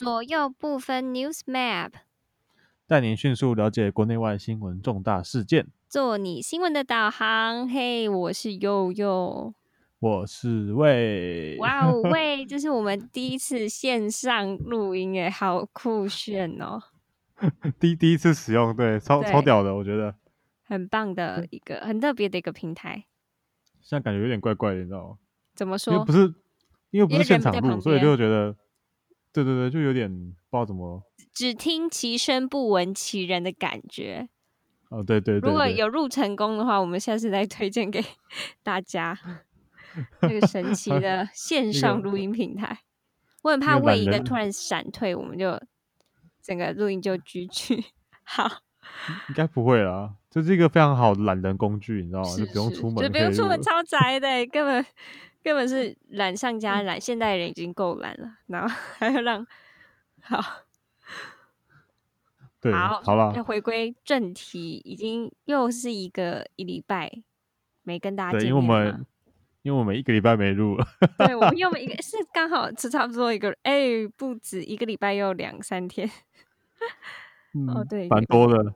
左右不分 News Map，带您迅速了解国内外新闻重大事件。做你新闻的导航。嘿，我是佑佑。我是魏，哇哦，喂，这是我们第一次线上录音，诶，好酷炫哦！第第一次使用，对，超超屌的，我觉得很棒的一个很特别的一个平台。现在感觉有点怪怪的，你知道吗？怎么说？因为不是，因为不是现场录，所以就觉得，对对对，就有点不知道怎么。只听其声不闻其人的感觉。哦，对对对。如果有入成功的话，我们下次再推荐给 大家。那个神奇的 线上录音平台，我很怕为一个突然闪退，我们就整个录音就 GG。好，应该不会啦，这是一个非常好的懒人工具，你知道吗？就不用出门，就不用出门，超宅的，根本根本是懒上加懒。现代人已经够懒了，然后 还要让好，对，好，好了，要回归正题，已经又是一个一礼拜没跟大家见面了。因为我们一个礼拜没录了，对，我们又 一个是刚好是差不多一个，哎，不止一个礼拜，又两三天。哦，对，蛮多的。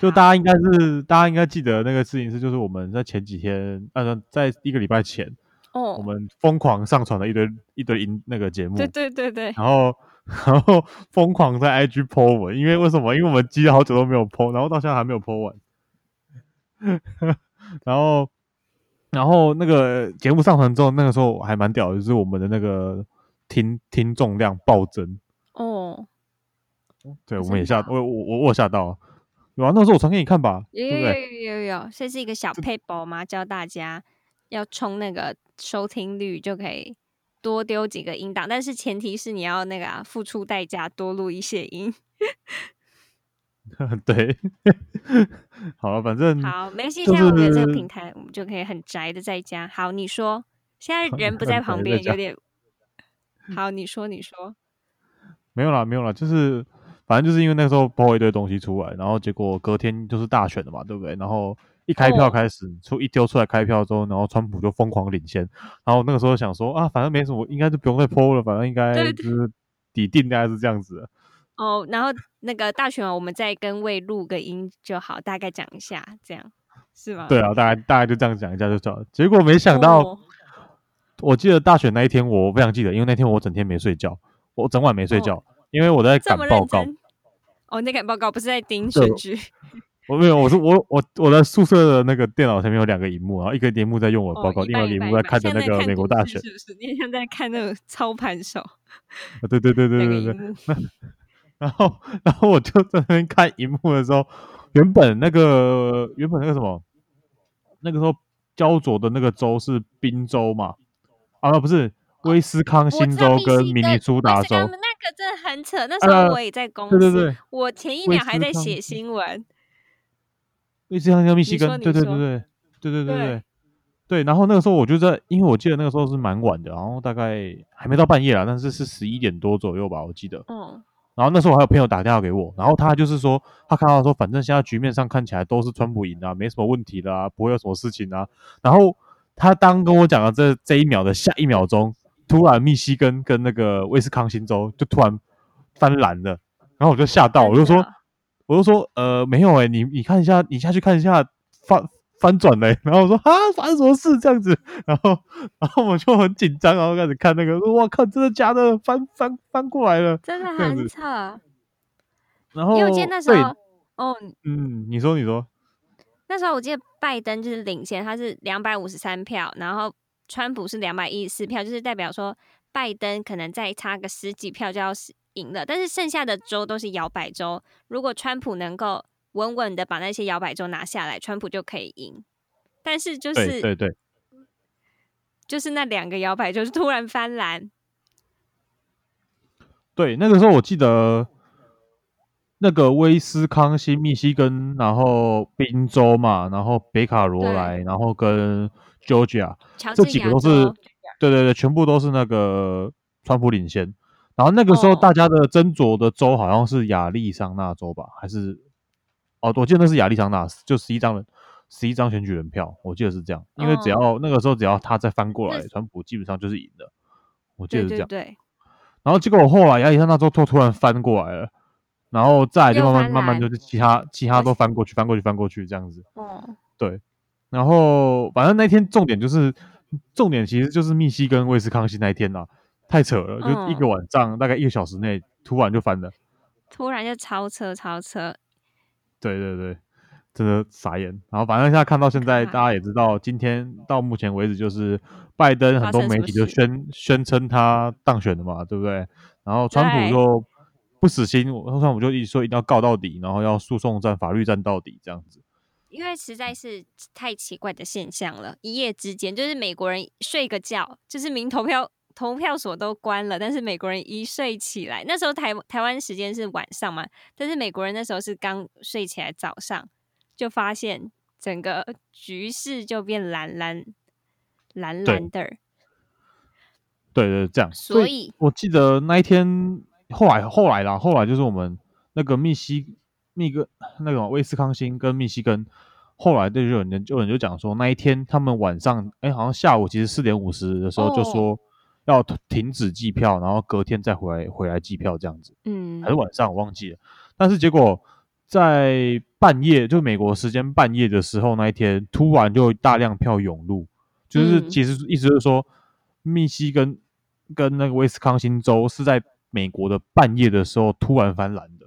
就大家应该是，大家应该记得那个事情是，就是我们在前几天，呃，在一个礼拜前，哦，我们疯狂上传了一堆一堆音那个节目，对对对对，然后 然后疯狂在 IG po 文，因为为什么？因为我们积了好久都没有 po，然后到现在还没有 po 完，然后。然后那个节目上传之后，那个时候还蛮屌的，就是我们的那个听听众量暴增哦。对，我们也吓，我我我我吓到，有啊，那时候我传给你看吧，有有有有有，这是一个小配宝吗？教大家要冲那个收听率就可以多丢几个音档，但是前提是你要那个啊付出代价多录一些音。对，好了，反正好，没关系。现在我们有这个平台，我们就可以很宅的在家。好，你说，现在 人不在旁边，有点好。你说，你说，没有啦，没有啦，就是反正就是因为那个时候播一堆东西出来，然后结果隔天就是大选的嘛，对不对？然后一开票开始出一丢出来开票之后，然后川普就疯狂领先，然后那个时候想说啊，反正没什么，应该就不用再播了，反正应该就是底定大概是这样子。哦，然后那个大选完，我们再跟魏录个音就好，大概讲一下，这样是吗？对啊，大概大概就这样讲一下就走了。结果没想到，我记得大选那一天，我非常记得，因为那天我整天没睡觉，我整晚没睡觉，因为我在赶报告。哦，那赶报告不是在盯选举？我没有，我是我我我的宿舍的那个电脑前面有两个荧幕，然后一个荧幕在用我的报告，另外一个荧幕在看着那个美国大选，是不是？你像在看那个操盘手？啊，对对对对对对。然后，然后我就在那边看荧幕的时候，原本那个原本那个什么，那个时候焦灼的那个州是宾州嘛？啊，不是威斯康星州跟明尼苏达州。那个真的很扯，那时候我也在公司，对对对，我前一秒还在写新闻。威斯康星密西根，对对对对对对对对对。然后那个时候我就在，因为我记得那个时候是蛮晚的，然后大概还没到半夜啦，但是是十一点多左右吧，我记得。嗯。然后那时候我还有朋友打电话给我，然后他就是说，他看到说，反正现在局面上看起来都是川普赢啊，没什么问题的啊，不会有什么事情啊。然后他当跟我讲了这这一秒的下一秒钟，突然密西根跟那个威斯康星州就突然翻蓝了，然后我就吓到，我就说，我就说，呃，没有哎，你你看一下，你下去看一下翻。翻转嘞，然后我说啊，发生什么事这样子？然后，然后我就很紧张，然后开始看那个，我靠，真的假的？翻翻翻过来了，真的很扯。然后，因为我记得那时候，哦，嗯，你说，你说，那时候我记得拜登就是领先，他是两百五十三票，然后川普是两百一十四票，就是代表说拜登可能再差个十几票就要赢了，但是剩下的州都是摇摆州，如果川普能够。稳稳的把那些摇摆州拿下来，川普就可以赢。但是就是对对，就是那两个摇摆州突然翻蓝。对，那个时候我记得那个威斯康星、密西根，然后宾州嘛，然后北卡罗来，然后跟 Georgia，这几个都是对对对，全部都是那个川普领先。然后那个时候大家的斟酌的州好像是亚利桑那州吧，还是？哦，我记得那是亚利桑那，就十一张人，十一张选举人票，我记得是这样。因为只要那个时候只要他再翻过来，川普基本上就是赢的。我记得是这样。对。然后结果我后来亚利桑那州突突然翻过来了，然后再就慢慢慢慢就是其他其他都翻过去翻过去翻过去这样子。哦，对，然后反正那天重点就是重点其实就是密西根威斯康星那一天呐、太扯了，就一个嗯晚上大概一个小时内突然就翻了。突然就超车超车，对对对，真的傻眼。然后反正现在看到现在，大家也知道，今天到目前为止，就是拜登很多媒体就宣宣称他当选了嘛，对不对？然后川普就不死心，我川普就一直说一定要告到底，然后要诉讼战、法律战到底这样子。因为实在是太奇怪的现象了，一夜之间就是美国人睡个觉，就是民投票投票所都关了，但是美国人一睡起来，那时候台台湾时间是晚上嘛，但是美国人那时候是刚睡起来，早上就发现整个局势就变蓝蓝蓝蓝的，对对，这样。所以我记得那一天，后来后来啦，后来就是我们那个密西密根那个威斯康星跟密西根，后来就有人就有人就讲说，那一天他们晚上，哎，好像下午其实四点五十的时候就哦说要停止计票，然后隔天再回来回来计票这样子，嗯还是晚上我忘记了。但是结果在半夜，就美国时间半夜的时候，那一天突然就大量票涌入，就是嗯其实意思就是说，密西根跟那个威斯康星州是在美国的半夜的时候突然翻蓝的，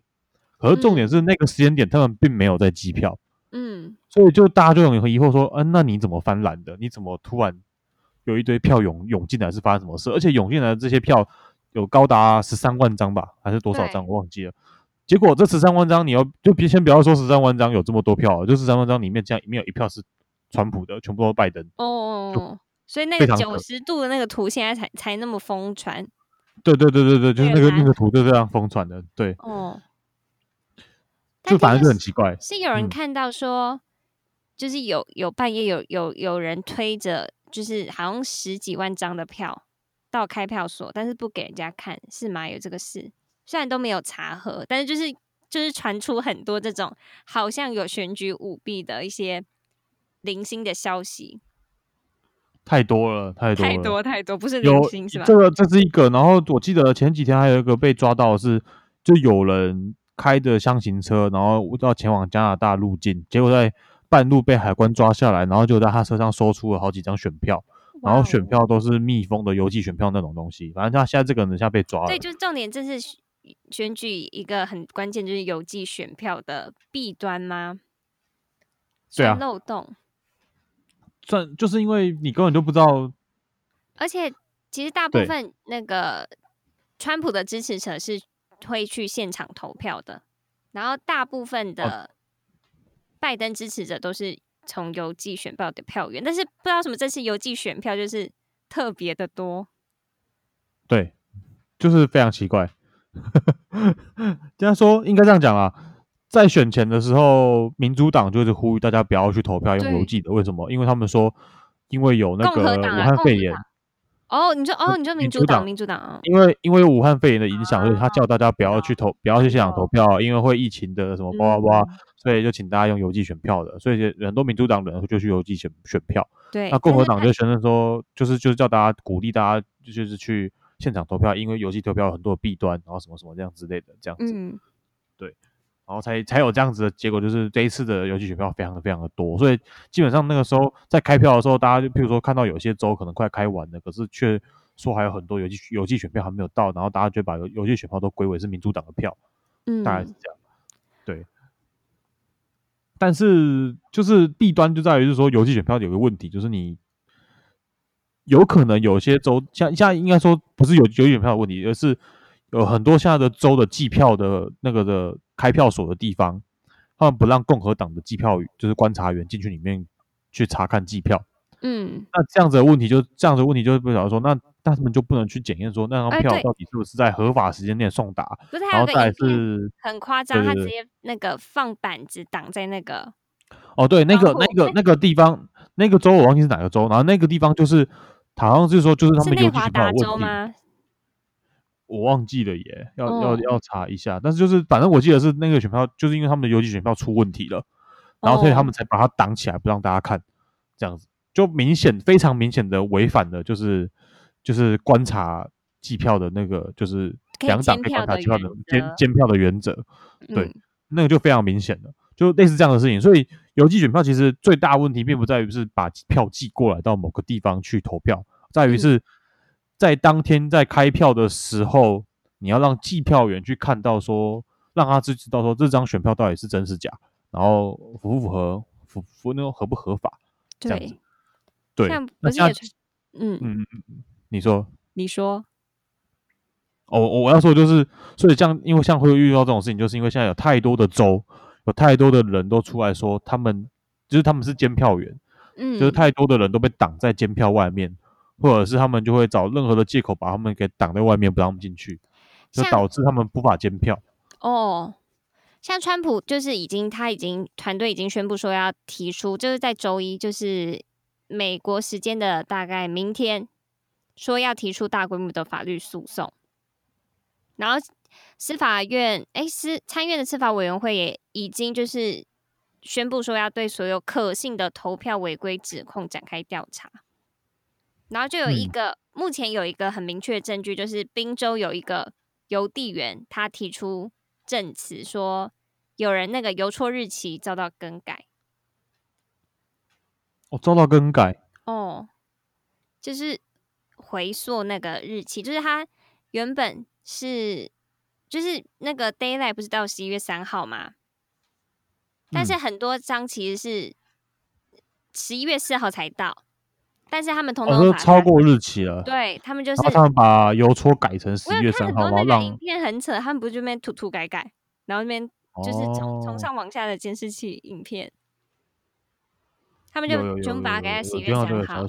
可是重点嗯是那个时间点他们并没有在计票，嗯所以就大家就很疑惑说，嗯、那你怎么翻蓝的？你怎么突然有一堆票涌涌进来？是发生什么事？而且涌进来的这些票有高达十三万张吧，还是多少张？我忘记了。结果这十三万张，你要就别先不要说十三万张有这么多票，就十三万张里面这样里面有一票是川普的，全部都是拜登。哦，所以那个九十度的那个图现在才才那么疯传对对对对对，就是那个那个图就这样疯传的，对，哦。就反正就很奇怪。是有人嗯看到说，就是有有半夜有有有人推着，就是好像十几万张的票到开票所，但是不给人家看，是吗？有这个事，虽然都没有查核，但是就是就是传出很多这种好像有选举舞弊的一些零星的消息，太多了，太多了，太多太多，不是零星是吧？这个这是一个，然后我记得前几天还有一个被抓到的是，就有人开着箱型车，然后要前往加拿大入境，结果在半路被海关抓下来，然后就在他车上搜出了好几张选票，然后选票都是密封的邮寄选票那种东西，反正他现在这个人现在被抓了。对，，就是重点，这是选选举一个很关键，就是邮寄选票的弊端吗？对啊。算漏洞。算就是因为你根本就不知道，而且其实大部分那个川普的支持者是会去现场投票的，然后大部分的拜登支持者都是从邮寄选票的票源，但是不知道什么这次邮寄选票就是特别的多。对，就是非常奇怪。这样说应该这样讲啊，在选前的时候，民主党就是呼吁大家不要去投票用对邮寄的，为什么？因为他们说，因为有那个武汉肺炎，哦，你说哦，你说民主党，民主党因为因为武汉肺炎的影响，所以他啊叫大家不要去投，不要去现场投票，因为会疫情的什么叭叭叭，嗯所以就请大家用邮寄选票的，所以很多民主党人就去邮寄选选票。对，那共和党就宣称说，就是就是叫大家鼓励大家就是去现场投票，因为邮寄投票有很多的弊端，然后什么什么这样之类的这样子，嗯，然后才才有这样子的结果，就是这一次的邮寄选票非常的非常的多，所以基本上那个时候在开票的时候，大家就譬如说看到有些州可能快开完了，可是却说还有很多邮寄邮寄选票还没有到，然后大家就把邮邮寄选票都归为是民主党的票，嗯，大概是这样，对。但是就是弊端就在于，是说邮寄选票有个问题，就是你有可能有些州，像现在应该说不是有邮寄选票的问题，而是有很多现在的州的计票的那个的开票所的地方，他们不让共和党的计票就是观察员进去里面去查看计票。嗯，那这样子的问题就这样子的问题就会表示说，那那他们就不能去检验说那张票到底是不是在合法时间内送达，不是还有个然后再是很夸张，他直接那个放板子挡在那个哦，对，那个那个那个地方，那个州我忘记是哪个州，然后那个地方就是好像是说就是他们邮寄选票有问题？我忘记了耶，要、要哦要查一下。但是就是反正我记得是那个选票，就是因为他们的邮寄选票出问题了，然后所以他哦们才把它挡起来，不让大家看，这样子就明显非常明显的违反了，就是就是观察计票的那个，就是两党被观察计票的监监票的原则，对嗯那个就非常明显了，就类似这样的事情。所以邮寄选票其实最大问题并不在于是把票寄过来到某个地方去投票，在于嗯是在当天在开票的时候，你要让计票员去看到说，让他知知道说这张选票到底是真是假，然后符不符合符符那种合不合法这样子对，。对，那像不嗯，嗯嗯嗯，你说。你说哦，我我要说就是，所以这样，因为像会遇到这种事情，就是因为现在有太多的州，有太多的人都出来说他们就是他们是监票员，嗯，就是太多的人都被挡在监票外面，或者是他们就会找任何的借口把他们给挡在外面，不让他们进去，就导致他们无法监票。哦，像川普就是已经他已经团队已经宣布说要提出，就是在周一，就是美国时间的大概明天，说要提出大规模的法律诉讼。然后司法院，哎，司参院的司法委员会也已经就是宣布说要对所有可信的投票违规指控展开调查。然后就有一嗯个，目前有一个很明确的证据，就是宾州有一个邮递员，他提出证词说，有人那个邮戳日期遭到更改。哦，遭到更改，哦，就是回溯那个日期，就是他原本是就是那个 d a y l i g h t 不是到十一月三号吗？但是嗯。很多张其实是十一月四号才到，但是他们通通把它超过日期了，对他们就是他们把邮戳改成十一月三号，然后让个影片很扯，他们不就那边涂涂改改，然后那边就是从从哦。上往下的监视器影片，他们就全部把它改在十一月三号，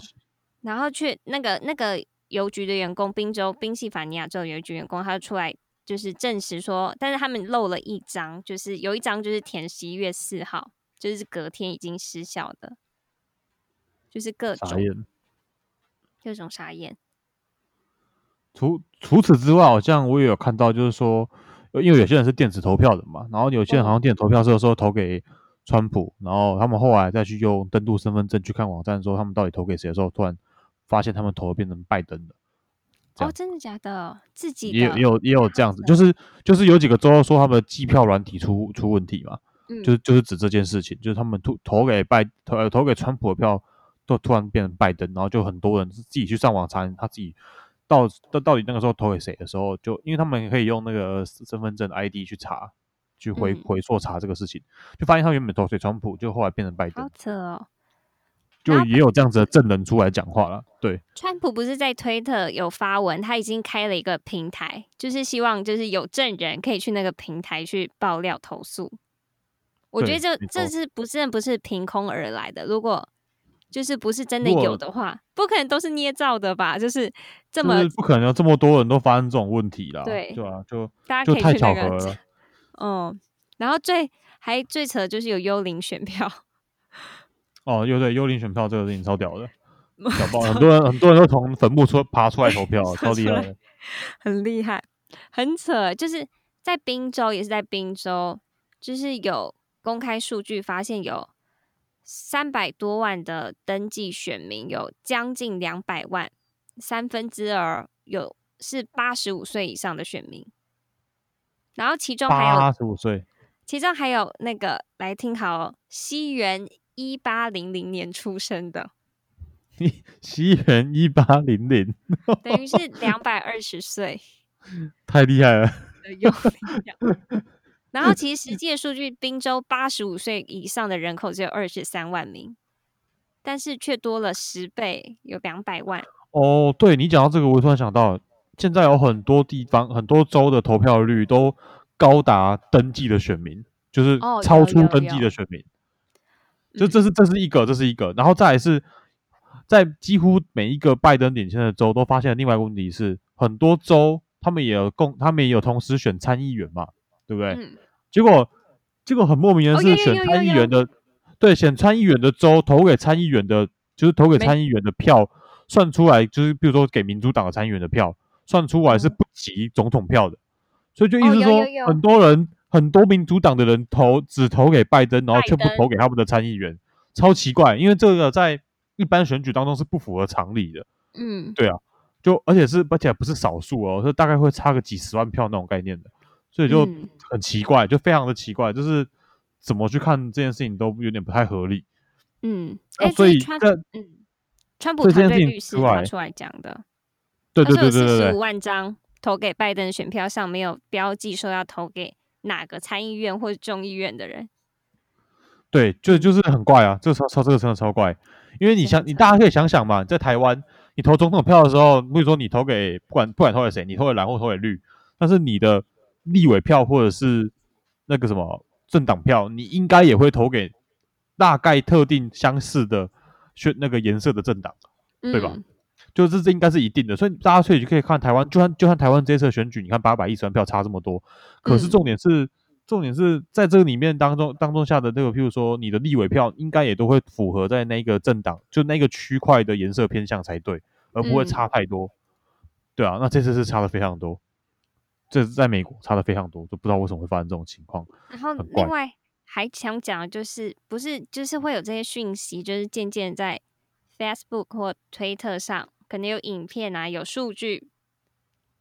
然后去那个那个邮局的员工，宾州宾夕法尼亚州邮局员工，他就出来就是证实说，但是他们漏了一张，就是有一张就是填十一月四号，就是隔天已经失效的，就是各种。各种傻眼。除除此之外，好像我也有看到，就是说，呃因为有些人是电子投票的嘛，然后有些人好像电子投票是有时候投给川普，然后他们后来再去用登录身份证去看网站，说他们到底投给谁的时候，突然发现他们投的变成拜登了。哦，真的假的？自己也有也有也有这样子，就是就是有几个州说他们的计票软体出出问题嘛，嗯就是就是指这件事情，就是他们投投给拜投呃投给川普的票都突然变成拜登，然后就很多人自己去上网查他自己到到到底那个时候投给谁的时候，就因为他们可以用那个身份证 ID 去查，去回嗯回溯查这个事情，就发现他原本投给川普，就后来变成拜好登，扯哦。就也有这样子的证人出来讲话了，对，川普不是在推特有发文，他已经开了一个平台，就是希望就是有证人可以去那个平台去爆料投诉。我觉得这这是不是不是凭空而来的？如果就是不是真的有的话，不可能都是捏造的吧？就是这就么是不可能有这么多人都发生这种问题啦，对对啊，就大家可以去那个巧合了。嗯，然后最还最扯的就是有幽灵选票，哦，又对幽灵选票这个事情超屌的，屌爆！很多人很多人都从坟墓出 爬出来投票，超厉害的。很厉害，很扯。就是在滨州，也是在滨州，就是有公开数据发现有三百多万的登记选民，有将近两百万，三分之二有是八十五岁以上的选民。然后其中还有八十五岁，其中还有那个来听好、哦，西元一八零零年出生的，西 元一八零零，等于是两百二十岁。太厉害了。有。然后其实实际的数据，滨州八十五岁以上的人口只有二十三万名，但是却多了十倍，有两百万。哦，对你讲到这个，我突然想到，现在有很多地方、很多州的投票率都高达登记的选民，就是哦超出登记的选民。就嗯这是这是一个，这是一个，然后再来是在几乎每一个拜登领先的州都发现了另外一个问题是，很多州他们也有共，他们也有同时选参议员嘛，对不对？嗯，结果结果很莫名的是，选参议员的对选参议员的州投给参议员的，就是投给参议员的票算出来，就是比如说给民主党的参议员的票算出来是嗯。不及总统票的，所以就意哦思说很多人很多民主党的人投只投给拜登，然后却不投给他们的参议员，超奇怪，因为这个在一般选举当中是不符合常理的。嗯，对啊，就而且是而且不是少数哦，是大概会差个几十万票那种概念的，所以就很奇怪，就非常的奇怪，就是怎么去看这件事情都有点不太合理。嗯，哎，所以川嗯，川普团队律师他出来讲的，对对对对对，十五万张投给拜登选票上没有标记说要投给哪个参议院或者众议院的人。对，就就是很怪啊，这超超这个真的超怪，因为你想，你大家可以想想嘛，在台湾，你投总统票的时候，比如说你投给不管不管投给谁，你投给蓝或投给绿，但是你的立委票或者是那个什么政党票，你应该也会投给大概特定相似的选那个颜色的政党，对吧？就是这应该是一定的，所以大家所以就可以看台湾，就算就算台湾这次选举，你看八百一十万票差这么多，可是重点是。重点是在这个里面当中当中下的那个，譬如说你的立委票应该也都会符合在那个政党就那个区块的颜色偏向才对，而不会差太多。对啊，那这次是差的非常多，这是在美国差的非常多，就不知道为什么会发生这种情况。然后另外还想讲的就是，不是就是会有这些讯息，就是渐渐在 Facebook 或推特上可能有影片啊，有数据，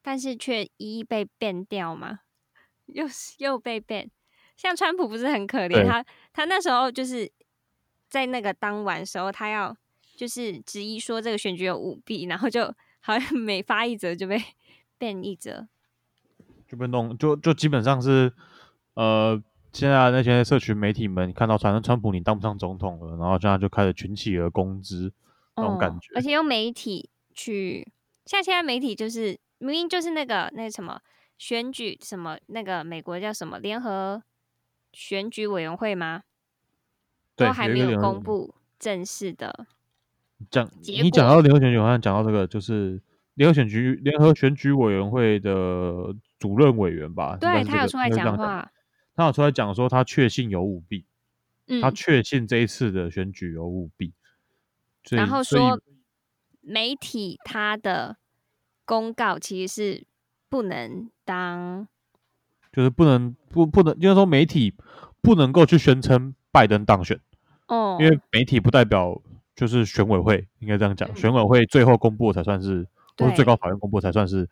但是却一一被变掉吗？又又被 ban，像川普不是很可怜，他他那时候就是在那个当晚时候，他要就是执意说这个选举有舞弊，然后就好像每发一则就被 ban 一则，就被弄就就基本上是呃，现在那些社群媒体们看到传川普你当不上总统了，然后现在就开始群起而攻之那种感觉，而且用媒体去，像现在媒体就是明明就是那个那什么。选举什么？那个美国叫什么联合选举委员会吗？都还没有公布正式的。讲你讲到联合选举，好像讲到这个，就是联合选举联合选举委员会的主任委员吧？对他有出来讲话，他有出来讲说他确信有舞弊，他确信这一次的选举有舞弊。然后说媒体它的公告其实是不能。当就是不能不不能，就是说媒体不能够去宣称拜登当选哦，因为媒体不代表就是选委会，应该这样讲，选委会最后公布才算是，或是最高法院公布才算是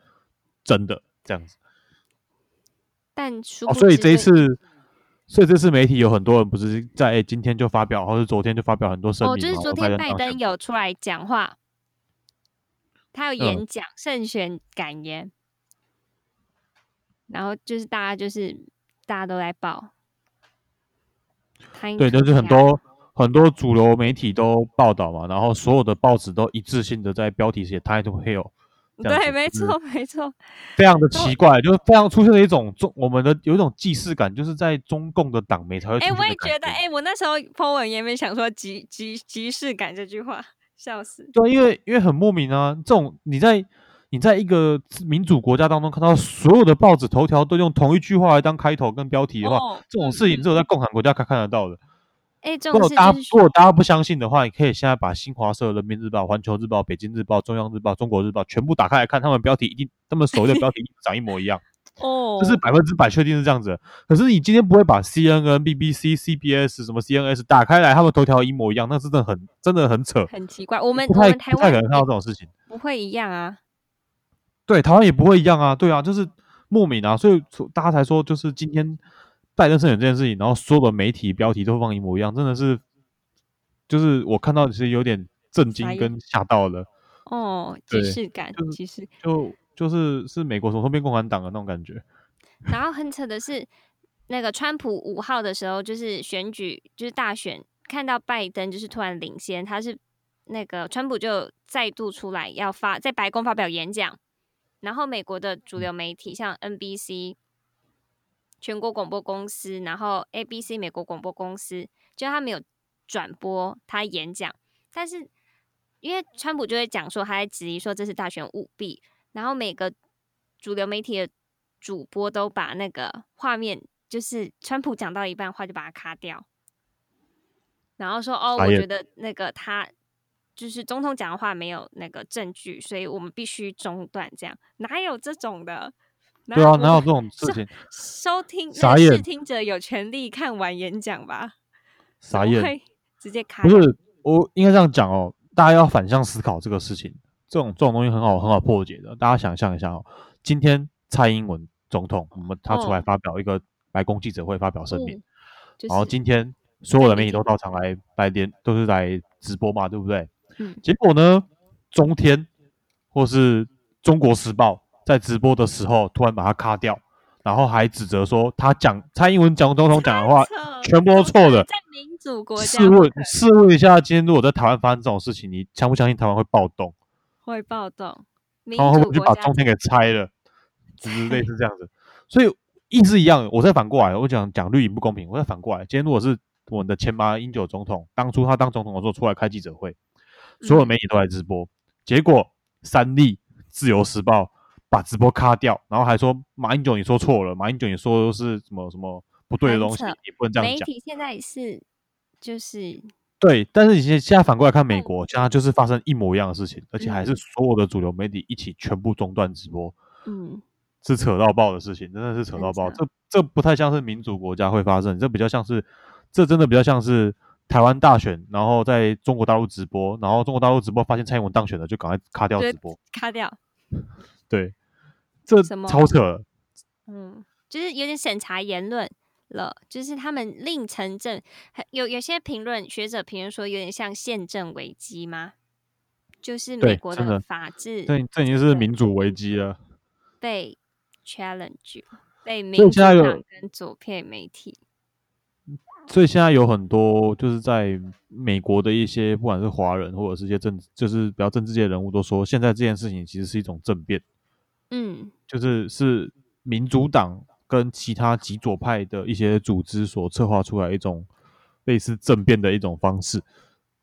真的这样子。但哦，所以这一次，所以这次媒体有很多人不是在今天就发表，或是昨天就发表很多声明，哦就是昨天拜登有出来讲话，他有演讲胜选感言。然后就是大家就是大家都在报，对，就是很多很多主流媒体都报道嘛，然后所有的报纸都一致性的在标题写 “Title Hill”，对，没错，没错，非常的奇怪，就是非常出现了一种中我们的有一种既视感，就是在中共的党媒才会。哎，我也觉得，哎，我那时候 po 文也没想说“即即即视感”这句话，笑死。对，因为因为很莫名啊，这种你在。你在一个民主国家当中看到所有的报纸头条都用同一句话来当开头跟标题的话，这种事情只有在共产国家才看得到的。哎，如果大家如果大家不相信的话，你可以现在把新华社、人民日报、环球日报、北京日报、中央日报、中国日报全部打开来看，他们标题一定，他们所谓的标题长一模一样。哦，这是百分之百确定是这样子。可是你今天不会把 CNN、BBC、CBS 什么 CNS 打开来，他们头条一模一样，那真的很真的很扯，很奇怪。我们我们台湾不太可能看到这种事情，不会一样啊。对，台湾也不会一样啊，对啊，就是莫名啊，所以大家才说，就是今天拜登胜选这件事情，然后所有的媒体标题都放一模一样，真的是，就是我看到其实有点震惊跟吓到了。哦，即视感，即视，就就是是美国从后变共产党的那种感觉。然后很扯的是，那个川普五号的时候，就是选举，就是大选，看到拜登就是突然领先，他是那个川普就再度出来要发在白宫发表演讲。然后美国的主流媒体像 NBC 全国广播公司，然后 ABC 美国广播公司，就他没有转播他演讲，但是因为川普就会讲说他在质疑说这是大选舞弊，然后每个主流媒体的主播都把那个画面，就是川普讲到一半话就把它卡掉，然后说哦，我觉得那个他。就是总统讲的话没有那个证据，所以我们必须中断。这样哪有这种的？对啊，哪有这种事情？收听傻视听者有权利看完演讲吧？傻眼，直接开。不是我应该这样讲哦，大家要反向思考这个事情。这种这种东西很好很好破解的。大家想象一下哦，今天蔡英文总统，我们他出来发表一个白宫记者会发表声明，然后今天所有的媒体都到场来来连都是来直播嘛，对不对？嗯。结果呢，中天或是中国时报在直播的时候突然把它卡掉，然后还指责说他讲蔡英文讲总统讲的话 全部都错的。在民主国家，试问试问一下，今天如果在台湾发生这种事情，你相不相信台湾会暴动？会暴动，然后会就把中天给拆了，就是类似这样子。所以意思一样，我再反过来，我讲讲绿营不公平，我再反过来。今天如果是我们的前马英九总统，当初他当总统的时候出来开记者会，所有媒体都来直播，结果三立、自由时报把直播卡掉，然后还说马英九你说错了，马英九你说是什么什么不对的东西，你不能这样讲。媒体现在是就是。对，但是你现现在反过来看美国，现在就是发生一模一样的事情，而且还是所有的主流媒体一起全部中断直播，嗯，是扯到爆的事情，真的是扯到爆。这这不太像是民主国家会发生，这比较像是，这真的比较像是台湾大选，然后在中国大陆直播，然后中国大陆直播发现蔡英文当选了，就赶快卡掉直播，卡掉。对，这超扯。嗯，就是有点审查言论。了，就是他们令城镇，有有些评论学者评论说，有点像宪政危机吗？就是美国的法治，这这已经是民主危机了，被 challenge，被民主党跟左片媒体。所以现在有很多就是在美国的一些，不管是华人或者是一些政，就是比较政治界人物都说，现在这件事情其实是一种政变。嗯，就是是民主党。跟其他极左派的一些组织所策划出来一种类似政变的一种方式，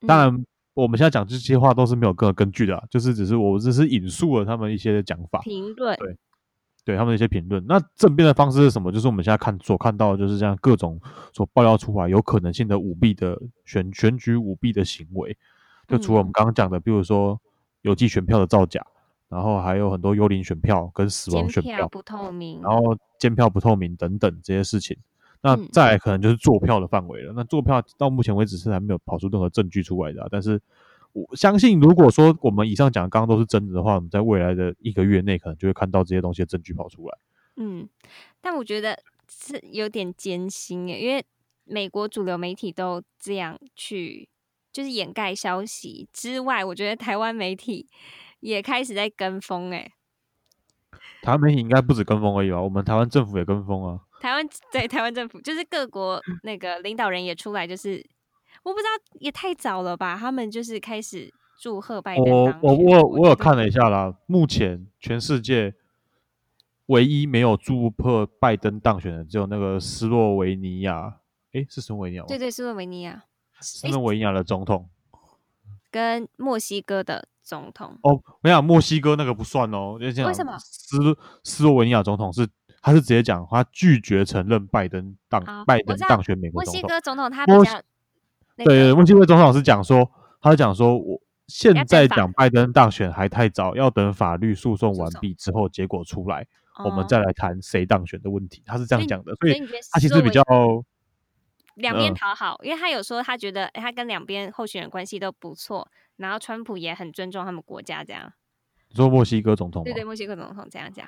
当然我们现在讲这些话都是没有任何根据的，就是只是我只是引述了他们一些讲法评论，对，对他们的一些评论。那政变的方式是什么？就是我们现在看所看到的就是这样各种所爆料出来有可能性的舞弊的选选举舞弊的行为，就除了我们刚刚讲的，比如说邮寄选票的造假。然后还有很多幽灵选票跟死亡选票不透明，然后监票不透明等等这些事情，那再可能就是坐票的范围了。那坐票到目前为止是还没有跑出任何证据出来的，但是我相信，如果说我们以上讲的刚刚都是真的的话，我们在未来的一个月内可能就会看到这些东西的证据跑出来。嗯，但我觉得是有点艰辛耶，因为美国主流媒体都这样去就是掩盖消息之外，我觉得台湾媒体。也开始在跟风哎，台湾媒体应该不止跟风而已吧？我们台湾政府也跟风啊。台湾对台湾政府就是各国那个领导人也出来，就是我不知道也太早了吧？他们就是开始祝贺拜登。我我我我有看了一下啦，目前全世界唯一没有祝贺拜登当选的，只有那个斯洛维尼亚。诶，是斯洛维尼亚？对对，斯洛维尼亚。斯洛维尼亚的总统跟墨西哥的。总统哦，我想墨西哥那个不算哦，为什么？斯斯洛文尼亚总统是，他是直接讲他拒绝承认拜登当拜登当选美国总统。墨西哥总统他比较对墨西哥总统是讲说，他是讲说我现在讲拜登当选还太早，要等法律诉讼完毕之后结果出来，我们再来谈谁当选的问题。他是这样讲的，所以他其实比较两边讨好，因为他有说他觉得他跟两边候选人关系都不错。然后川普也很尊重他们国家，这样。你说墨西哥总统？对对，墨西哥总统这样讲。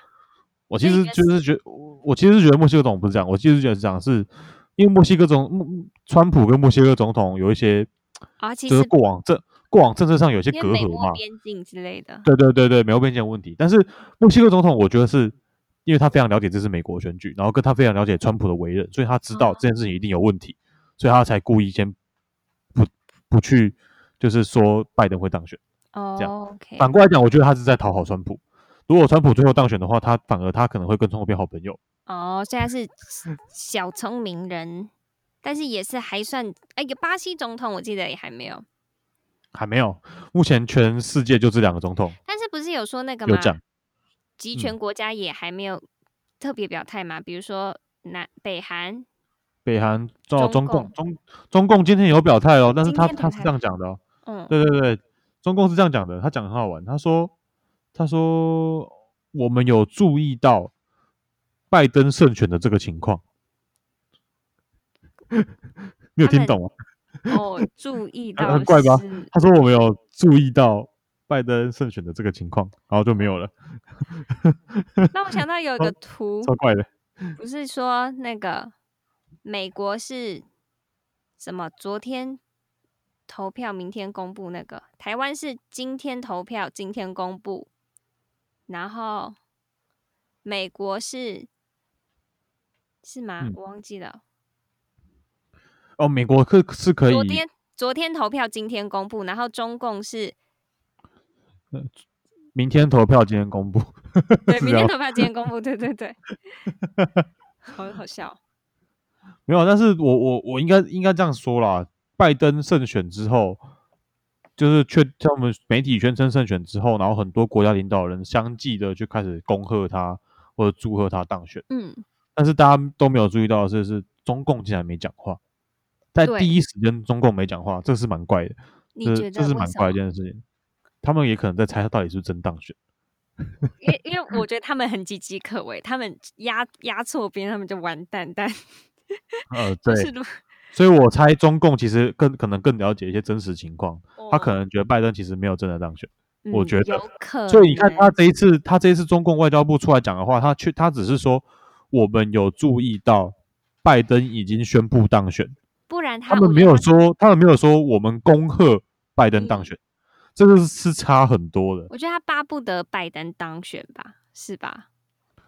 我其实就是觉，我其实是觉得墨西哥总统不是这样，我其实觉得是这样，是因为墨西哥总川普跟墨西哥总统有一些啊，就是过往政过往政策上有些隔阂嘛，边境之类的。对对对对，美国边境问题。但是墨西哥总统，我觉得是因为他非常了解这是美国选举，然后跟他非常了解川普的为人，所以他知道这件事情一定有问题，所以他才故意先不不去。就是说拜登会当选，哦，这样。反过来讲，我觉得他是在讨好川普。如果川普最后当选的话，他反而他可能会跟川普变好朋友。哦，现在是小聪明人，但是也是还算。哎，有巴西总统，我记得也还没有，还没有。目前全世界就这两个总统。但是不是有说那个吗？有讲，集权国家也还没有特别表态嘛？比如说南北韩，北韩到中共中中共今天有表态哦，但是他他是这样讲的。嗯，对对对，中共是这样讲的，他讲很好玩。他说，他说我们有注意到拜登胜选的这个情况，你有听懂吗？哦，注意到 很怪吧？他说我们有注意到拜登胜选的这个情况，然后就没有了。那我想到有一个图，超怪的，不是说那个美国是什么？昨天投票，明天公布。那个台湾是今天投票，今天公布。然后美国是是吗？我忘记了。哦，美国可是可以。昨天昨天投票，今天公布。然后中共是。明天投票，今天公布。对，明天投票，今天公布。对对对，好好笑。没有，但是我我我应该应该这样说啦。拜登胜选之后，就是确在我们媒体宣称胜选之后，然后很多国家领导人相继的就开始恭贺他或者祝贺他当选。嗯，但是大家都没有注意到的是，是中共竟然没讲话，在第一时间中共没讲话，这是蛮怪的。这这是蛮怪一件事情。他们也可能在猜他到底是不是真当选，因因为 我觉得他们很岌岌可危，他们压压错边，他们就完蛋蛋。呃，对，所以 我猜中共其实更可能更了解一些真实情况，他可能觉得拜登其实没有真的当选。我觉得，所以你看他这一次，他这一次中共外交部出来讲的话，他去他只是说我们有注意到拜登已经宣布当选，不然他们没有说，他们没有说我们恭贺拜登当选。这个是差很多的。我觉得他巴不得拜登当选吧，是吧？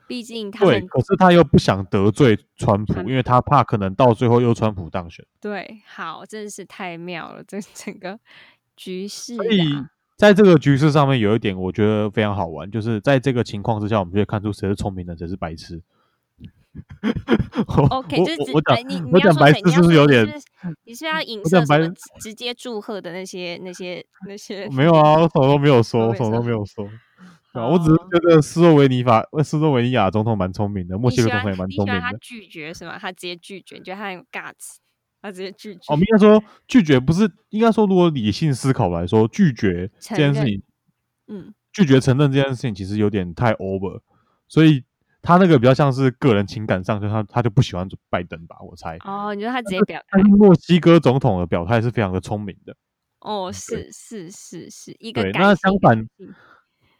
毕竟他对，可是他又不想得罪川普，因为他怕可能到最后又川普当选。对，好，真的是太妙了，这 整个局势。所以在这个局势上面，有一点我觉得非常好玩，就是在这个情况之下，我们就会看出谁是聪明的，谁是白痴。OK，就是我讲你我讲白痴是不是有点？你是要 影射什么？直接祝贺的那些那些那些？没有啊，我什么都没有说，我什么都没有说。啊，我只是觉得斯洛维尼法、斯洛维尼亚总统蛮聪明的，墨西哥总统也蛮聪明的。他拒绝是吗？他直接拒绝，你觉得他很有 guts？他直接拒绝。哦，应该说拒绝不是应该说，如果理性思考来说，拒绝这件事情，嗯，拒绝承认这件事情其实有点太 over，所以。他那个比较像是个人情感上，就他他就不喜欢拜登吧，我猜。哦，你觉得他直接表态？墨西哥总统的表态是非常的聪明的。哦，是是是是，一个对。那相反，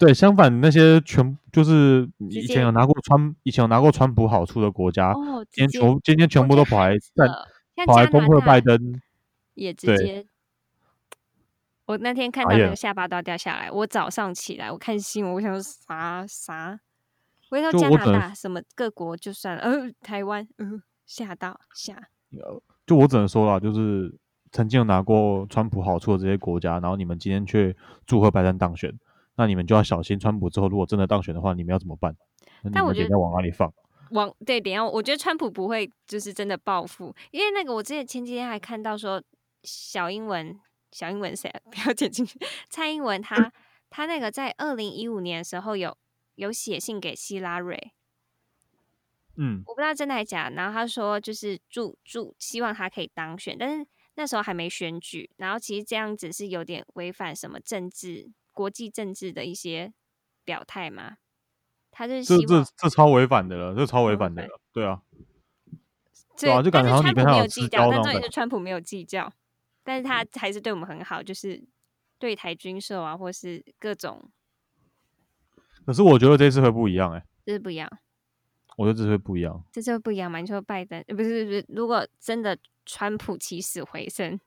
对相反那些全就是以前有拿过川以前有拿过川普好处的国家，今天全今天全部都跑来在跑来恭贺拜登，也直接。我那天看到那个下巴都要掉下来。我早上起来我看新闻，我想说啥啥。回到加拿大，什么各国就算了，呃，台湾，呃，吓到吓。就我只能说了，就是曾经有拿过川普好处的这些国家，然后你们今天却祝贺拜登当选，那你们就要小心，川普之后如果真的当选的话，你们要怎么办？那我觉得往哪里放？往对，等下我觉得川普不会就是真的报复，因为那个我之前前几天还看到说小英文，小英文谁 不要剪进去？蔡英文他他那个在二零一五年的时候有。有写信给希拉蕊，嗯，我不知道真的还是假。然后他说就是祝祝希望他可以当选，但是那时候还没选举。然后其实这样子是有点违反什么政治、国际政治的一些表态嘛？他就是这这这超违反的了，这超违反的了，对啊，对啊，就感觉好像你跟他有计较，但重点是川普没有计较，但是他还是对我们很好，就是对台军售啊，或是各种。可是我觉得这次会不一样哎，这是不一样。我觉得这次会不一样，这次会不一样嘛？你说拜登，不是不是，如果真的川普起死回生，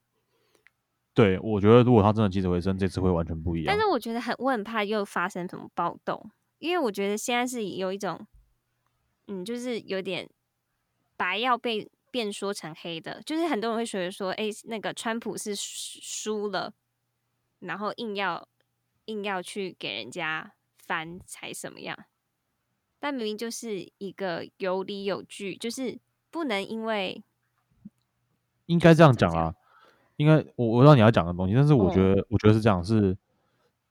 对我觉得如果他真的起死回生，这次会完全不一样。但是我觉得很，我很怕又发生什么暴动，因为我觉得现在是有一种，嗯，就是有点白要被变说成黑的，就是很多人会觉得说，哎，那个川普是输了，然后硬要硬要去给人家。翻才什么样？但明明就是一个有理有据，就是不能因为应该这样讲啊。应该我我知道你要讲的东西，但是我觉得我觉得是这样：是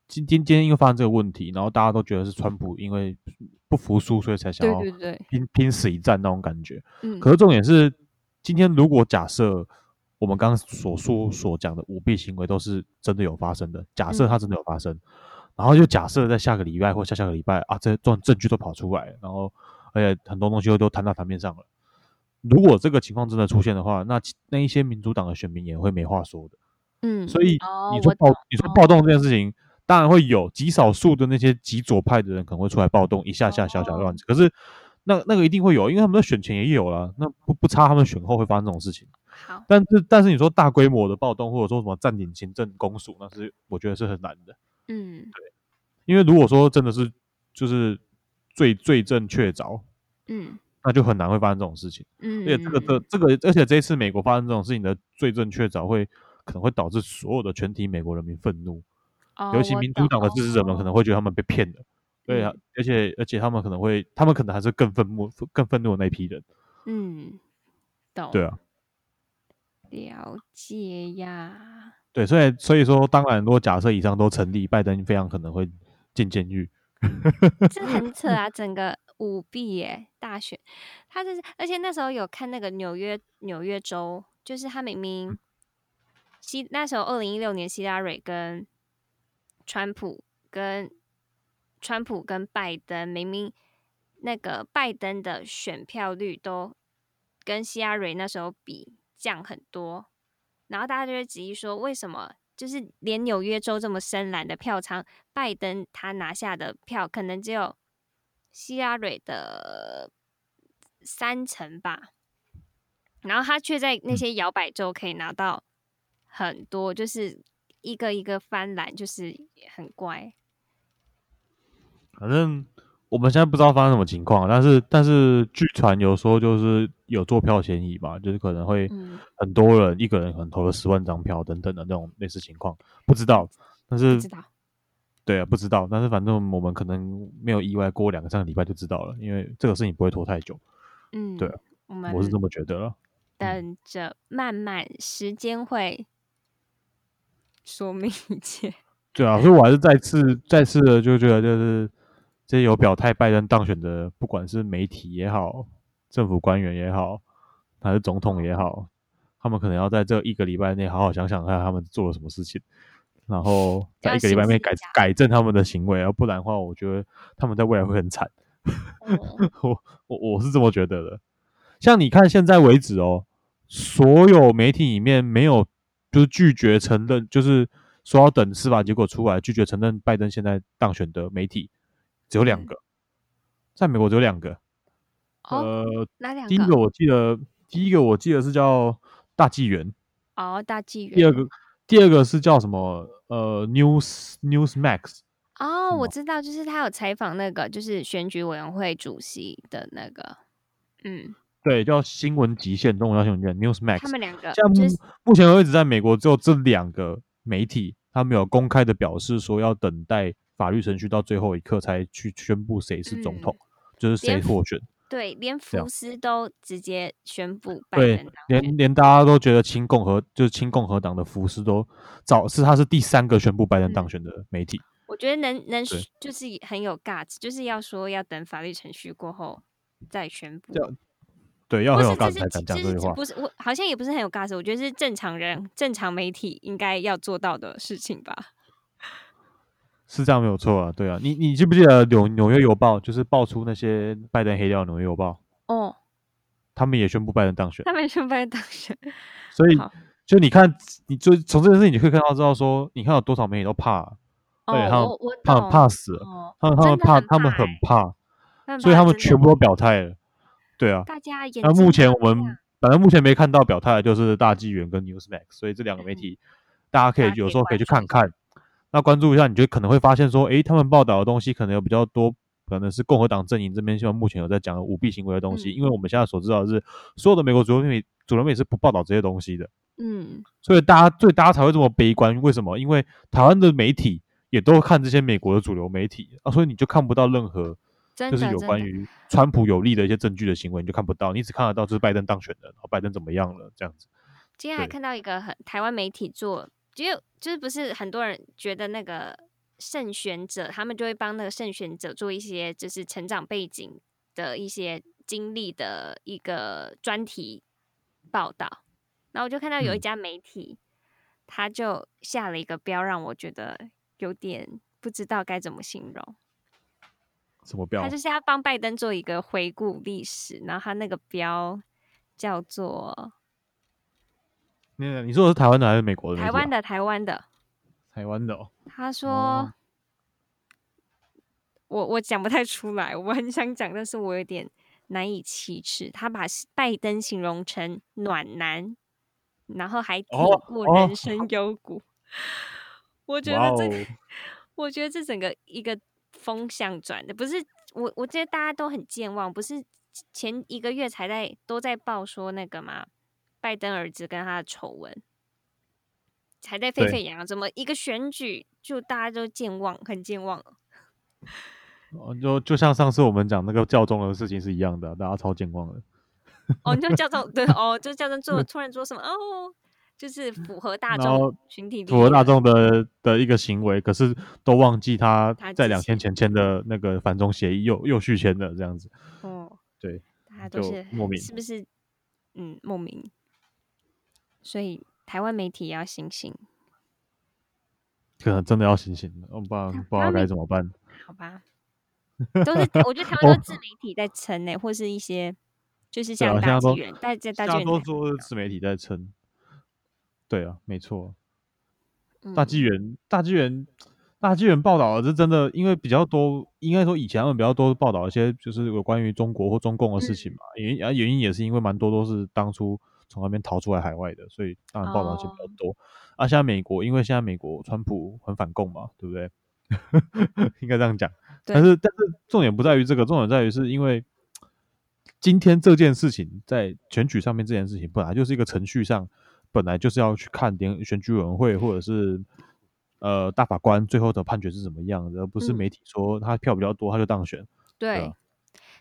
今今今天因为发生这个问题，然后大家都觉得是川普因为不服输，所以才想要拼拼死一战那种感觉。嗯。可是重点是，今天如果假设我们刚刚所说所讲的舞弊行为都是真的有发生的，假设它真的有发生。然后就假设在下个礼拜或下下个礼拜啊，这些证证据都跑出来，然后而且很多东西都摊到台面上了。如果这个情况真的出现的话，那那一些民主党的选民也会没话说的。嗯，所以你说暴你说暴动这件事情，当然会有极少数的那些极左派的人可能会出来暴动一下下小小乱子，可是那那个一定会有，因为他们的选前也有了，那不不差他们选后会发生这种事情。好，但是但是你说大规模的暴动或者说什么占领行政公署，那是我觉得是很难的。嗯，对，因为如果说真的是就是罪罪证确凿，嗯那就很难会发生这种事情。嗯，而且这个这这个，而且这一次美国发生这种事情的罪证确凿，会可能会导致所有的全体美国人民愤怒，哦尤其民主党的支持者们可能会觉得他们被骗了。对啊嗯，而且而且他们可能会，他们可能还是更愤怒、更愤怒的那一批人。嗯，懂，对啊，了解呀。对，所以所以说，当然，如果假设以上都成立，拜登非常可能会进监狱。这很扯啊！整个舞弊耶，大选，他就是，而且那时候有看那个纽约纽约州，就是他明明希那时候二零一六年希拉蕊跟川普跟川普跟拜登，明明那个拜登的选票率都跟希拉蕊那时候比降很多，然后大家就会质疑说，为什么就是连纽约州这么深蓝的票仓，拜登他拿下的票可能只有希拉蕊的三成吧，然后他却在那些摇摆州可以拿到很多，就是一个一个翻栏，就是很乖。反正我们现在不知道发生什么情况，但是但是据传有说就是有坐票嫌疑吧，就是可能会嗯，很多人一个人可能投了十万张票等等的那种类似情况，不知道。但是。对啊，不知道。但是反正我们可能没有意外，过两个三个礼拜就知道了，因为这个事情不会拖太久，嗯，对啊我们我是这么觉得了。等着慢慢时间会说明一切。对啊，所以我还是再次再次的就觉得，就是这些有表态拜登当选的，不管是媒体也好，政府官员也好，还是总统也好，他们可能要在这一个礼拜内好好想想看他们做了什么事情，然后在一个礼拜内改改正他们的行为，要不然的话，我觉得他们在未来会很惨。哦 我我我是这么觉得的。像你看现在为止哦，所有媒体里面没有就是拒绝承认，就是说要等司法结果出来，拒绝承认拜登现在当选的媒体只有两嗯个，在美国只有两个。哦，呃，哪两个第一个我记得，第一个我记得是叫大纪元，哦，大纪元。第二个第二个是叫什么？呃，News Newsmax。哦，我知道，就是他有采访那个，就是选举委员会主席的那个，嗯，对，叫新闻极限，中文叫新闻极限 Newsmax。他们两个像目就是目前为止，在美国只有这两个媒体，他们有公开的表示说要等待法律程序到最后一刻才去宣布谁是总统，就是谁获选。对，连福斯都直接宣布拜对登当，连。连大家都觉得亲共和就是亲共和党的福斯都早是他是第三个宣布拜登当嗯选的媒体。我觉得能能就是很有 guts，就是要说要等法律程序过后再宣布对，要不很有 guts 才敢讲这句话。这不是我好像也不是很有 guts，我觉得是正常人正常媒体应该要做到的事情吧。是这样没有错啊，对啊，你你记不记得纽纽约邮报就是爆出那些拜登黑料纽约邮报，哦，他们也宣布拜登当选，他们宣布拜登当选，所以好就你看，你就从这件事情你可以看到知道说，你看有多少媒体都怕，对哦，他们我我怕懂怕死了，哦，他们他们真的怕他们很欸怕，很所以他们全部都表态了，对啊。大家眼那目前我们反正目前没看到表态的就是大纪元跟 Newsmax，所以这两个媒嗯体大家可以大家可以有时候可以去看看。那关注一下，你就可能会发现说，诶，他们报道的东西可能有比较多，可能是共和党阵营这边现在目前有在讲的舞弊行为的东西，嗯因为我们现在所知道的是，所有的美国主流媒体主流媒体是不报道这些东西的，嗯，所以大家所以大家才会这么悲观。为什么？因为台湾的媒体也都看这些美国的主流媒体啊，所以你就看不到任何就是有关于川普有利的一些证据的行为，你就看不到，你只看得到就是拜登当选的，然后拜登怎么样了这样子。今天还看到一个很台湾媒体做，就就是不是很多人觉得那个胜选者，他们就会帮那个胜选者做一些就是成长背景的一些经历的一个专题报道，然后我就看到有一嗯家媒体，他就下了一个标，让我觉得有点不知道该怎么形容。什么标他？就是要帮拜登做一个回顾历史，然后他那个标叫做你你说的是台湾的还是美国的？台湾的台湾的。台湾的，他说，我我讲不太出来，我很想讲，但是我有点难以启齿。他把拜登形容成暖男，然后还挺过人生幽谷。我觉得这，我觉得这整个一个风向转的，不是我，我觉得大家都很健忘，不是前一个月才在都在报说那个嘛，拜登儿子跟他的丑闻。还在沸沸扬扬，怎么一个选举就大家都健忘，很健忘了？哦，就就像上次我们讲那个教宗的事情是一样的，大家超健忘的。哦，你就教宗 对哦，就教宗做突然做什么哦，就是符合大众群体，符合大众的的一个行为，可是都忘记他在两天前签的那个反中协议又又续签的这样子。哦，对，大家都是莫名，是不是？嗯，莫名，所以。台湾媒体也要醒醒，可能真的要醒醒了，我不知道不知道该怎么办。好吧，都是我觉得台湾都自媒体在撑呢，或是一些就是像大纪元，大家大纪元都说自媒体在撑。对啊，没错。大纪元，大纪元，大纪元报道是真的，因为比较多，应该说以前他们比较多报道一些就是有关于中国或中共的事情嘛。原啊原因也是因为蛮多都是当初。从那边逃出来海外的，所以当然报道就比较多。啊，现在美国，因为现在美国川普很反共嘛，对不对？应该这样讲。但是，但是重点不在于这个，重点在于是因为今天这件事情在选举上面，这件事情本来就是一个程序上，本来就是要去看点选举委员会或者是呃大法官最后的判决是怎么样的，而不是媒体说他票比较多他就当选。对，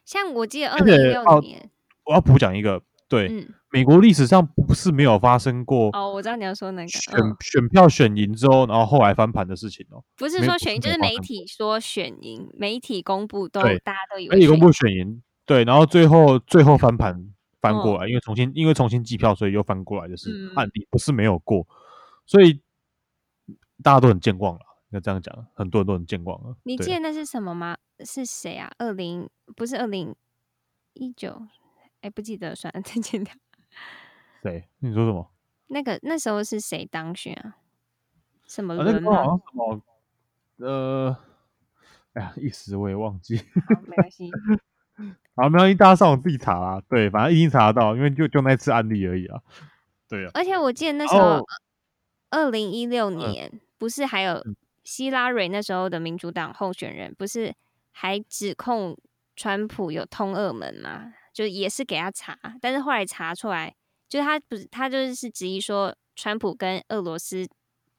像我记得二零一六年，我要补讲一个。对，美国历史上不是没有发生过哦，我知道你要说那个选选票选赢之后，然后后来翻盘的事情哦。不是说选赢，就是媒体说选赢，媒体公布都大家都以为媒体公布选赢，对，然后最后最后翻盘翻过来，因为重新因为重新计票，所以又翻过来就是案例，不是没有过，所以大家都很健忘了，应该这样讲，很多人都很健忘了。你记得那是什么吗？是谁啊？二零不是二零一九。哎，不记得，算了，再剪掉。谁，你说什么？那个那时候是谁当选啊？什么轮吗？好像什么？呃，哎呀，一时我也忘记。没关系。好，没关系，大家上网自己查啦。对，反正一定查得到，因为就就那次案例而已啊。对啊。而且我记得那时候，二零一六年不是还有希拉蕊那时候的民主党候选人，不是还指控川普有通俄门吗？就也是给他查，但是后来查出来，就是他不是他就是质疑说，川普跟俄罗斯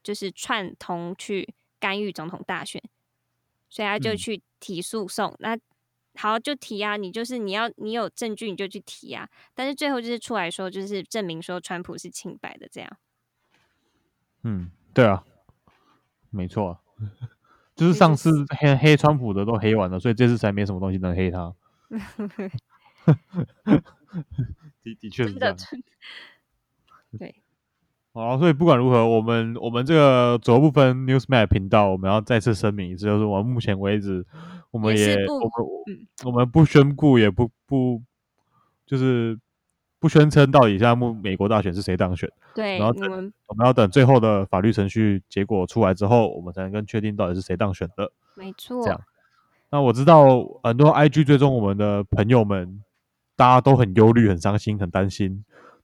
就是串通去干预总统大选，所以他就去提诉讼。那好，就提啊，你就是你要你有证据你就去提啊，但是最后就是出来说，就是证明说川普是清白的这样。嗯，对啊，没错，就是上次黑黑川普的都黑完了，所以这次才没什么东西能黑他。的的确是这样，对。好，所以不管如何，我们我们这个左部分 Newsmap 频道，我们要再次声明一次，就是我们目前为止，我们也我们我们不宣布，也不不就是不宣称到底现在目美国大选是谁当选。对，然后等我们要等最后的法律程序结果出来之后，我们才能更确定到底是谁当选的。没错，这样。那我知道很多 IG 追踪我们的朋友们。大家都很忧虑、很伤心、很担心。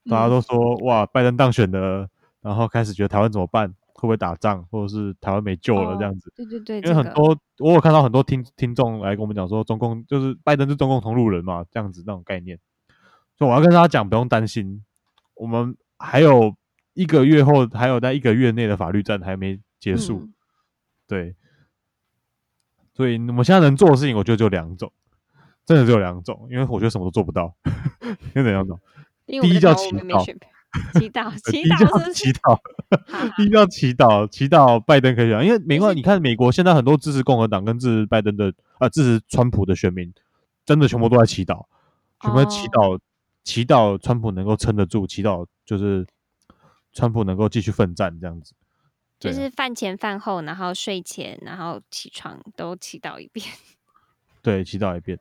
大家都说：“哇，拜登当选了，然后开始觉得台湾怎么办？会不会打仗，或者是台湾没救了这样子？”对对对，因为很多我有看到很多听听众来跟我们讲说，中共就是拜登是中共同路人嘛，这样子那种概念。所以我要跟大家讲，不用担心，我们还有一个月后，还有在一个月内的法律战还没结束。对，所以我们现在能做的事情，我觉得就两种。真的只有两种，因为我觉得什么都做不到。有两种，第一叫 祈祷，祈祷，祈祷，祈祷，第一叫祈祷，祈祷拜登可以选。因为美国，你看美国现在很多支持共和党跟支持拜登的，呃，支持川普的选民，真的全部都在祈祷，全部在祈祷，祈祷川普能够撑得住，祈祷就是川普能够继续奋战这样子。就是饭前饭后，然后睡前，然后起床都祈祷一遍。对，祈祷一遍。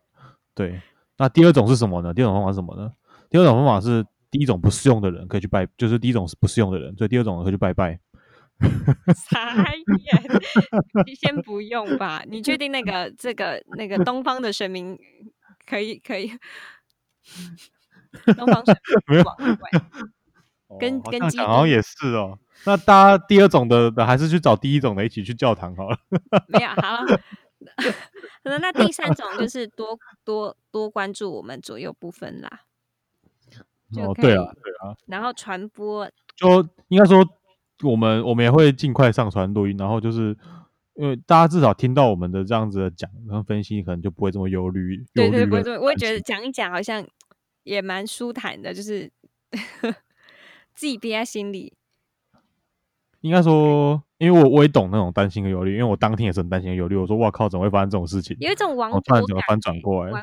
对，那第二种是什么呢？第二种方法是什么呢？第二种方法是第一种不适用的人可以去拜，就是第一种是不适用的人，所以第二种可以去拜拜。傻眼，你先不用吧？你确定那个这个那个东方的神明可以可以？东方神明没有，跟跟基好像也是哦。那大家第二种的的还是去找第一种的一起去教堂好了。没有好，那那第三种就是多多多关注我们左右部分啦。哦，对啊，对啊。然后传播，就应该说。我们我们也会尽快上传录音，然后就是因为大家至少听到我们的这样子的讲，然后分析可能就不会这么忧虑。对对，不会这么，我也觉得讲一讲好像也蛮舒坦的，就是 自己憋在心里。应该说，因为我我也懂那种担心和忧虑，因为我当天也是很担心和忧虑。我说：“哇靠，怎么会发生这种事情？”有一种王突然怎么翻转过来。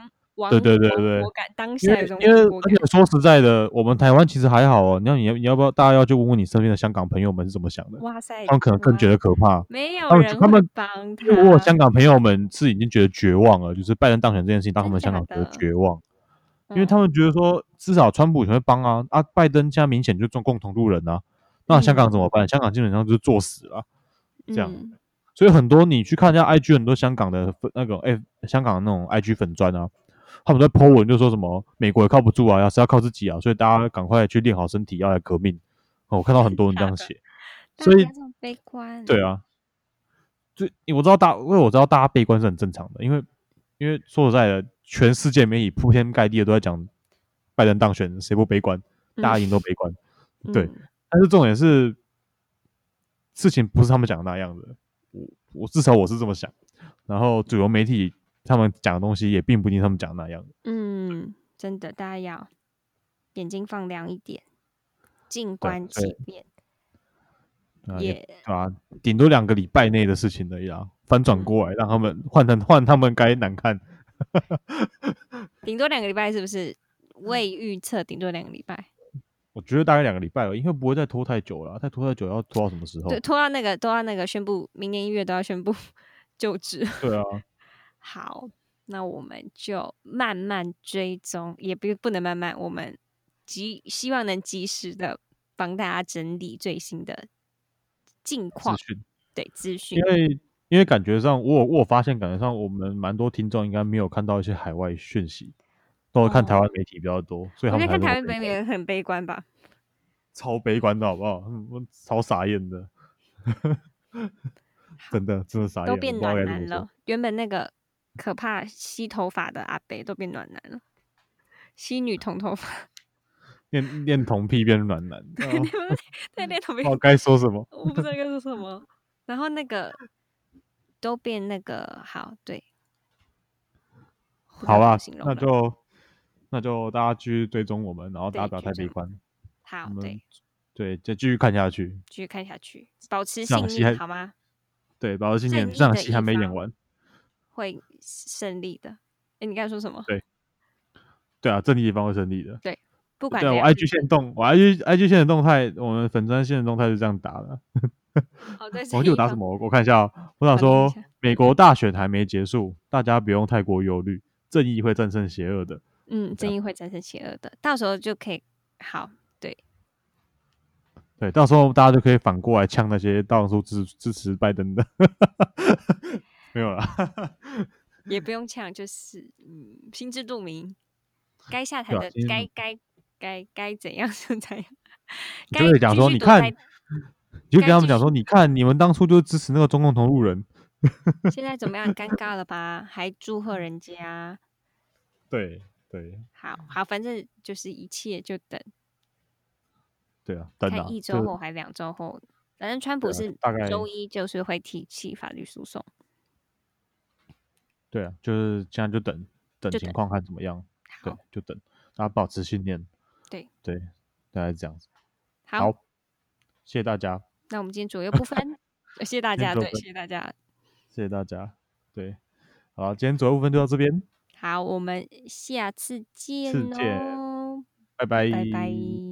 对对对对，我感当下因为而且说实在的，我们台湾其实还好哦。你要你要你要不要大家要去问问你身边的香港朋友们是怎么想的？哇塞，他们可能更觉得可怕。没有人他们帮他。因为我香港朋友们是已经觉得绝望了，就是拜登当选这件事情，当他们香港觉得绝望，因为他们觉得说至少川普会帮啊啊，拜登现在明显就中共同路人啊，那香港怎么办？香港基本上就是作死了，这样。所以很多你去看一下 IG，很多香港的那个哎，香港的那种 IG 粉砖啊。他们在 po 文就说什么美国也靠不住啊，要是要靠自己啊，所以大家赶快去练好身体，要来革命。我看到很多人这样写，所以悲观。对啊，就我知道大，因为我知道大家悲观是很正常的，因为因为说实在的，全世界媒体铺天盖地的都在讲拜登当选，谁不悲观？大家赢都悲观。对，但是重点是事情不是他们讲的那样的，我我至少我是这么想。然后主流媒体。他们讲的东西也并不一定他们讲那样。嗯，真的，大家要眼睛放亮一点，静观其变。也啊，顶多两个礼拜内的事情的呀，翻转过来，让他们换成换他们该难看。顶多两个礼拜是不是？未预测，顶多两个礼拜。我觉得大概两个礼拜了，因为不会再拖太久了。再拖太久要拖到什么时候？对，拖到那个拖到那个宣布，明年一月都要宣布 就职。对啊。好，那我们就慢慢追踪，也不不能慢慢，我们及希望能及时的帮大家整理最新的近况对资讯。因为因为感觉上，我我发现感觉上，我们蛮多听众应该没有看到一些海外讯息，都会看台湾媒体比较多，所以他们看台湾媒体很悲观吧？超悲观的好不好？我超傻眼的，真的真的傻眼，都变暖男了。原本那个。可怕，吸头发的阿北都变暖男了，吸女童头发，恋恋童癖变暖男，对恋童癖，我该说什么？我不知道该说什么。然后那个都变那个好，对，好吧，那就那就大家继续追踪我们，然后大家不要太悲观。好，对对，就继续看下去，继续看下去，保持信念，好吗？对，保持信念，这场戏还没演完。会胜利的。哎，你刚才说什么？对，对啊，正义一方会胜利的。对，不管对我 IG 线动，我 IG IG 线的动态，我们粉砖线的动态是这样打的。好的，我记得打什么？我看一下。我想说，美国大选还没结束，大家不用太过忧虑，正义会战胜邪恶的。嗯，正义会战胜邪恶的，到时候就可以好。对，对，到时候大家就可以反过来呛那些到处支支持拜登的。没有了，也 不用呛，就是嗯，心知肚明，该下台的该该该该怎样就怎样。就会讲说，你看，你就跟他们讲说，你看，你们当初就支持那个中共同路人，现在怎么样？尴尬了吧？还祝贺人家？对对，好好，反正就是一切就等。对啊，等看一周后还两周后，反正川普是大概周一就是会提起法律诉讼。对啊，就是现在就等等情况看怎么样，对，就等大家保持信念，对对，大概这样子。好，谢谢大家。那我们今天左右 不分，谢谢大家，对，谢谢大家，谢谢大家，对，好，今天左右不分就到这边。好，我们下次见哦，拜拜，拜拜。